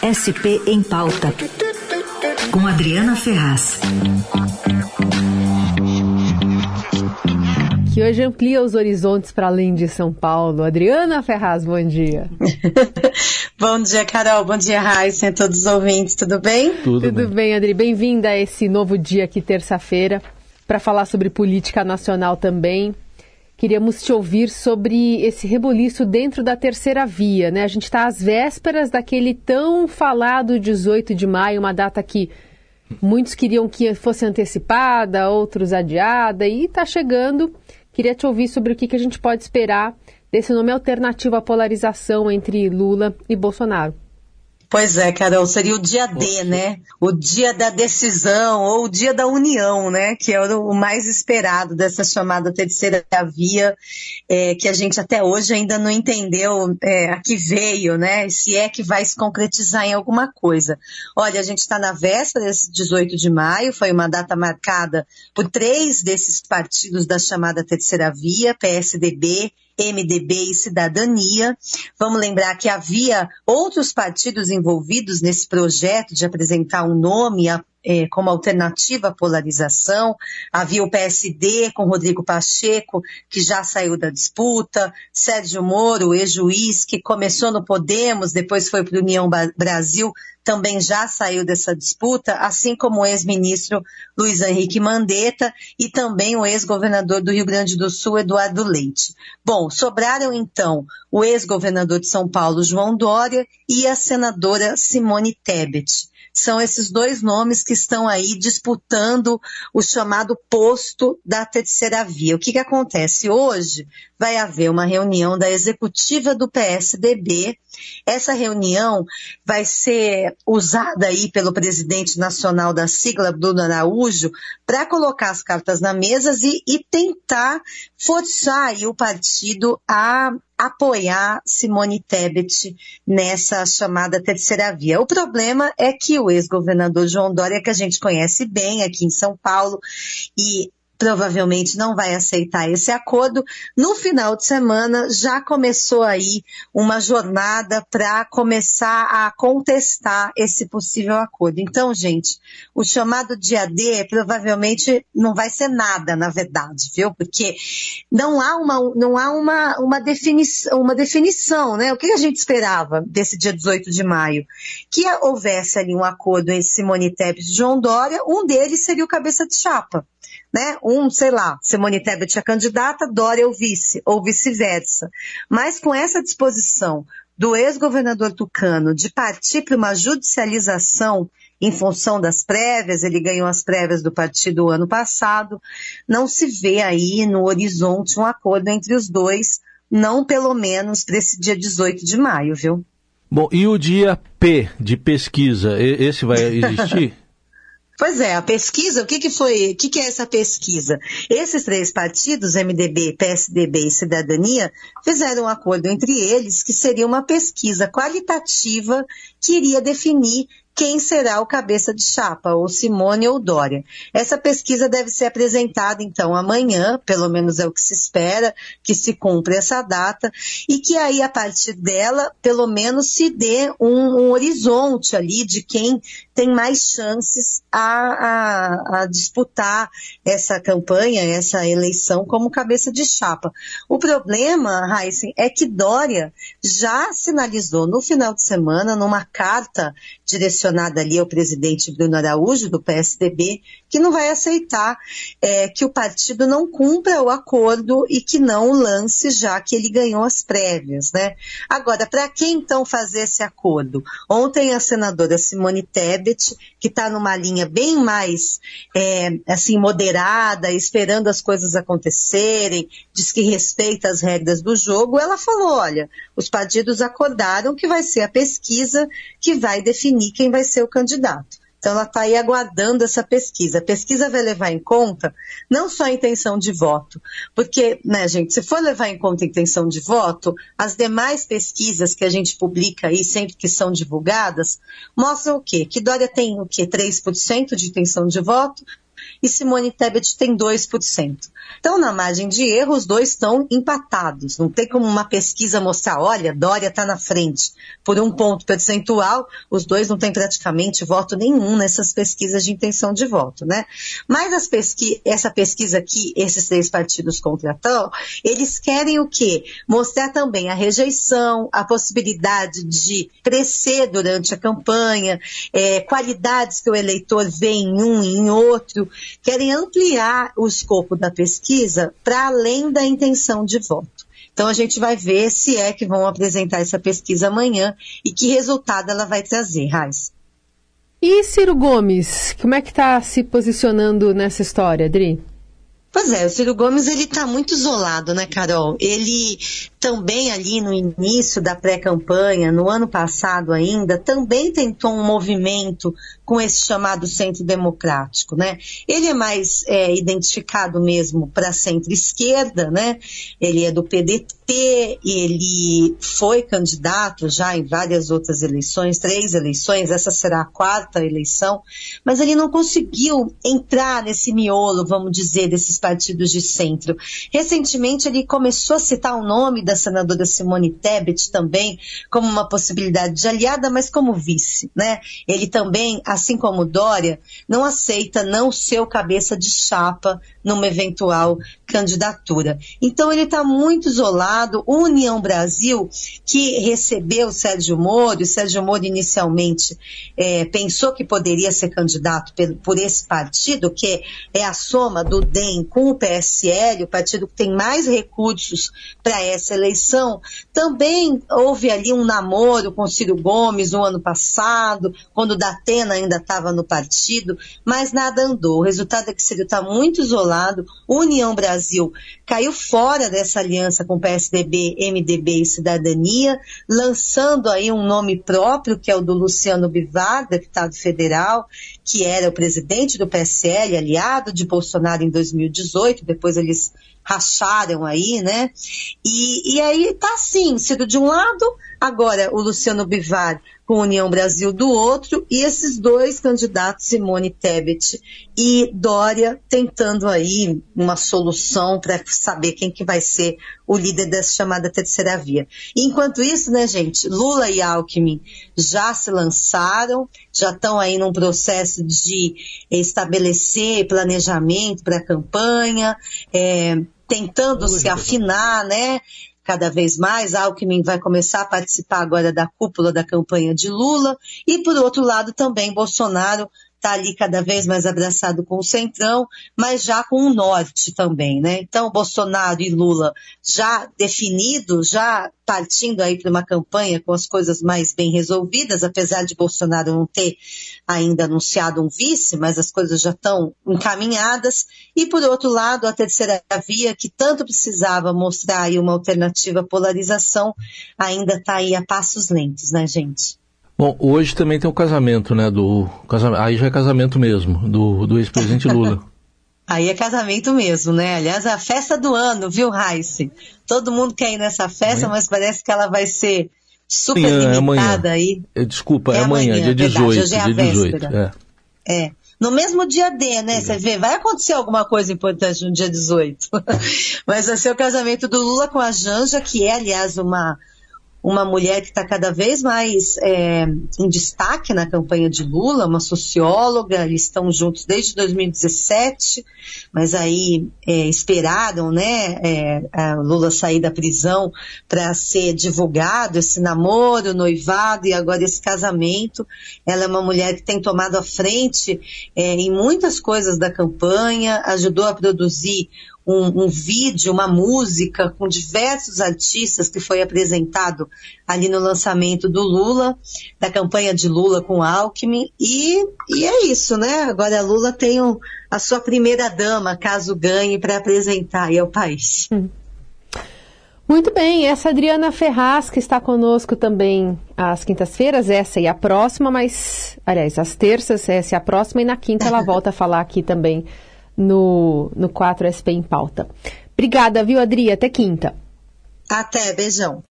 SP em Pauta, com Adriana Ferraz. Que hoje amplia os horizontes para além de São Paulo. Adriana Ferraz, bom dia. bom dia, Carol. Bom dia, Raíssa, a todos os ouvintes. Tudo bem? Tudo, Tudo bem. bem, Adri. Bem-vinda a esse novo dia aqui, terça-feira, para falar sobre política nacional também. Queríamos te ouvir sobre esse reboliço dentro da terceira via, né? A gente está às vésperas daquele tão falado 18 de maio, uma data que muitos queriam que fosse antecipada, outros adiada, e está chegando. Queria te ouvir sobre o que, que a gente pode esperar desse nome alternativo à polarização entre Lula e Bolsonaro. Pois é, Carol, seria o dia D, né? O dia da decisão ou o dia da união, né? Que é o mais esperado dessa chamada terceira via, é, que a gente até hoje ainda não entendeu é, a que veio, né? Se é que vai se concretizar em alguma coisa. Olha, a gente está na véspera desse 18 de maio, foi uma data marcada por três desses partidos da chamada terceira via, PSDB, MDB e Cidadania. Vamos lembrar que havia outros partidos envolvidos nesse projeto de apresentar um nome é, como alternativa à polarização. Havia o PSD com Rodrigo Pacheco, que já saiu da disputa, Sérgio Moro, ex-juiz, que começou no Podemos, depois foi para o União Brasil, também já saiu dessa disputa, assim como o ex-ministro Luiz Henrique Mandetta e também o ex-governador do Rio Grande do Sul, Eduardo Leite. Bom, sobraram então o ex-governador de São Paulo, João Dória, e a senadora Simone Tebet são esses dois nomes que estão aí disputando o chamado posto da terceira via. O que, que acontece? Hoje vai haver uma reunião da executiva do PSDB. Essa reunião vai ser usada aí pelo presidente nacional da sigla, Bruno Araújo, para colocar as cartas na mesa e, e tentar forçar o partido a apoiar Simone Tebet nessa chamada terceira via. O problema é que o ex-governador João Dória, que a gente conhece bem aqui em São Paulo, e provavelmente não vai aceitar esse acordo. No final de semana já começou aí uma jornada para começar a contestar esse possível acordo. Então, gente, o chamado dia D provavelmente não vai ser nada, na verdade, viu? Porque não há uma, não há uma, uma, definição, uma definição, né? O que a gente esperava desse dia 18 de maio? Que houvesse ali um acordo entre Simone Tebet e João Dória, um deles seria o cabeça de chapa né? Sei lá, Simone Tebet é candidata, Dória é o vice, ou vice-versa. Mas com essa disposição do ex-governador Tucano de partir para uma judicialização em função das prévias, ele ganhou as prévias do partido ano passado, não se vê aí no horizonte um acordo entre os dois, não pelo menos para esse dia 18 de maio, viu? Bom, e o dia P de pesquisa, esse vai existir? Pois é, a pesquisa, o que, que foi, o que, que é essa pesquisa? Esses três partidos, MDB, PSDB e Cidadania, fizeram um acordo entre eles que seria uma pesquisa qualitativa que iria definir quem será o cabeça de chapa, ou Simone ou Dória. Essa pesquisa deve ser apresentada, então, amanhã, pelo menos é o que se espera, que se cumpra essa data, e que aí, a partir dela, pelo menos se dê um, um horizonte ali de quem tem mais chances a, a, a, disputar essa campanha, essa eleição como cabeça de chapa. O problema, Heisen, é que Dória já sinalizou no final de semana, numa carta direcionada ali ao presidente Bruno Araújo, do PSDB, que não vai aceitar é, que o partido não cumpra o acordo e que não o lance, já que ele ganhou as prévias, né? Agora, para quem então fazer esse acordo? Ontem a senadora Simone Tebet, que está numa linha bem mais é, assim moderada, esperando as coisas acontecerem, diz que respeita as regras do jogo, ela falou: olha, os partidos acordaram que vai ser a pesquisa que vai definir quem vai ser o candidato. Então, ela está aí aguardando essa pesquisa. A pesquisa vai levar em conta não só a intenção de voto, porque, né, gente, se for levar em conta a intenção de voto, as demais pesquisas que a gente publica aí, sempre que são divulgadas, mostram o quê? Que Dória tem o quê? 3% de intenção de voto, e Simone Tebet tem 2%. Então, na margem de erro, os dois estão empatados. Não tem como uma pesquisa mostrar, olha, Dória está na frente por um ponto percentual, os dois não têm praticamente voto nenhum nessas pesquisas de intenção de voto, né? Mas pesqui essa pesquisa aqui, esses três partidos contratam, eles querem o quê? Mostrar também a rejeição, a possibilidade de crescer durante a campanha, é, qualidades que o eleitor vê em um e em outro, querem ampliar o escopo da pesquisa para além da intenção de voto. Então a gente vai ver se é que vão apresentar essa pesquisa amanhã e que resultado ela vai trazer, Raiz. E Ciro Gomes, como é que está se posicionando nessa história, Adri? Pois é, o Ciro Gomes ele está muito isolado, né, Carol? Ele também ali no início da pré-campanha, no ano passado ainda, também tentou um movimento com esse chamado centro democrático, né? Ele é mais é, identificado mesmo para centro-esquerda, né? Ele é do PDT, ele foi candidato já em várias outras eleições, três eleições, essa será a quarta eleição, mas ele não conseguiu entrar nesse miolo, vamos dizer, desses partidos de centro. Recentemente ele começou a citar o nome da senadora Simone Tebet também como uma possibilidade de aliada, mas como vice, né? Ele também assim como Dória, não aceita não ser o cabeça de chapa numa eventual candidatura. Então ele está muito isolado. União Brasil, que recebeu Sérgio Moro, o Sérgio Moro inicialmente é, pensou que poderia ser candidato por esse partido, que é a soma do DEM com o PSL, o partido que tem mais recursos para essa eleição. Também houve ali um namoro com Ciro Gomes no ano passado, quando o Datena ainda estava no partido, mas nada andou. O resultado é que Ciro está muito isolado. União Brasil caiu fora dessa aliança com PSDB, MDB e Cidadania, lançando aí um nome próprio, que é o do Luciano Bivar, deputado federal, que era o presidente do PSL, aliado de Bolsonaro em 2018, depois eles racharam aí, né? E, e aí tá assim, Ciro de um lado, agora o Luciano Bivar com União Brasil do outro, e esses dois candidatos, Simone Tebet e Dória, tentando aí uma solução para saber quem que vai ser o líder dessa chamada terceira via. enquanto isso, né, gente, Lula e Alckmin já se lançaram, já estão aí num processo de estabelecer planejamento para a campanha, é, tentando se afinar, né? cada vez mais. Alckmin vai começar a participar agora da cúpula da campanha de Lula. E, por outro lado, também Bolsonaro está ali cada vez mais abraçado com o Centrão, mas já com o Norte também, né? Então, Bolsonaro e Lula já definidos, já partindo aí para uma campanha com as coisas mais bem resolvidas, apesar de Bolsonaro não ter ainda anunciado um vice, mas as coisas já estão encaminhadas. E, por outro lado, a terceira via, que tanto precisava mostrar aí uma alternativa à polarização, ainda está aí a passos lentos, né, gente? Bom, hoje também tem o casamento, né? Do, casamento, aí já é casamento mesmo, do, do ex-presidente Lula. Aí é casamento mesmo, né? Aliás, é a festa do ano, viu, Raíssa? Todo mundo quer ir nessa festa, amanhã? mas parece que ela vai ser super amanhã, limitada é aí. É, desculpa, é, é amanhã, amanhã, dia 18. Verdade, hoje é a dia 18, é. é. No mesmo dia D, né? Você vê, vai acontecer alguma coisa importante no dia 18. mas vai ser o casamento do Lula com a Janja, que é, aliás, uma uma mulher que está cada vez mais é, em destaque na campanha de Lula, uma socióloga, eles estão juntos desde 2017, mas aí é, esperaram, né, é, Lula sair da prisão para ser divulgado esse namoro, noivado e agora esse casamento. Ela é uma mulher que tem tomado a frente é, em muitas coisas da campanha, ajudou a produzir um, um, vídeo, uma música com diversos artistas que foi apresentado ali no lançamento do Lula, da campanha de Lula com Alckmin, e, e é isso, né? Agora a Lula tem um, a sua primeira dama, caso ganhe, para apresentar aí ao país. Hum. Muito bem, essa Adriana Ferraz, que está conosco também às quintas-feiras, essa e a próxima, mas, aliás, às terças, essa e a próxima, e na quinta ela volta a falar aqui também no, no 4SP em pauta. Obrigada, viu, Adri? Até quinta. Até, beijão.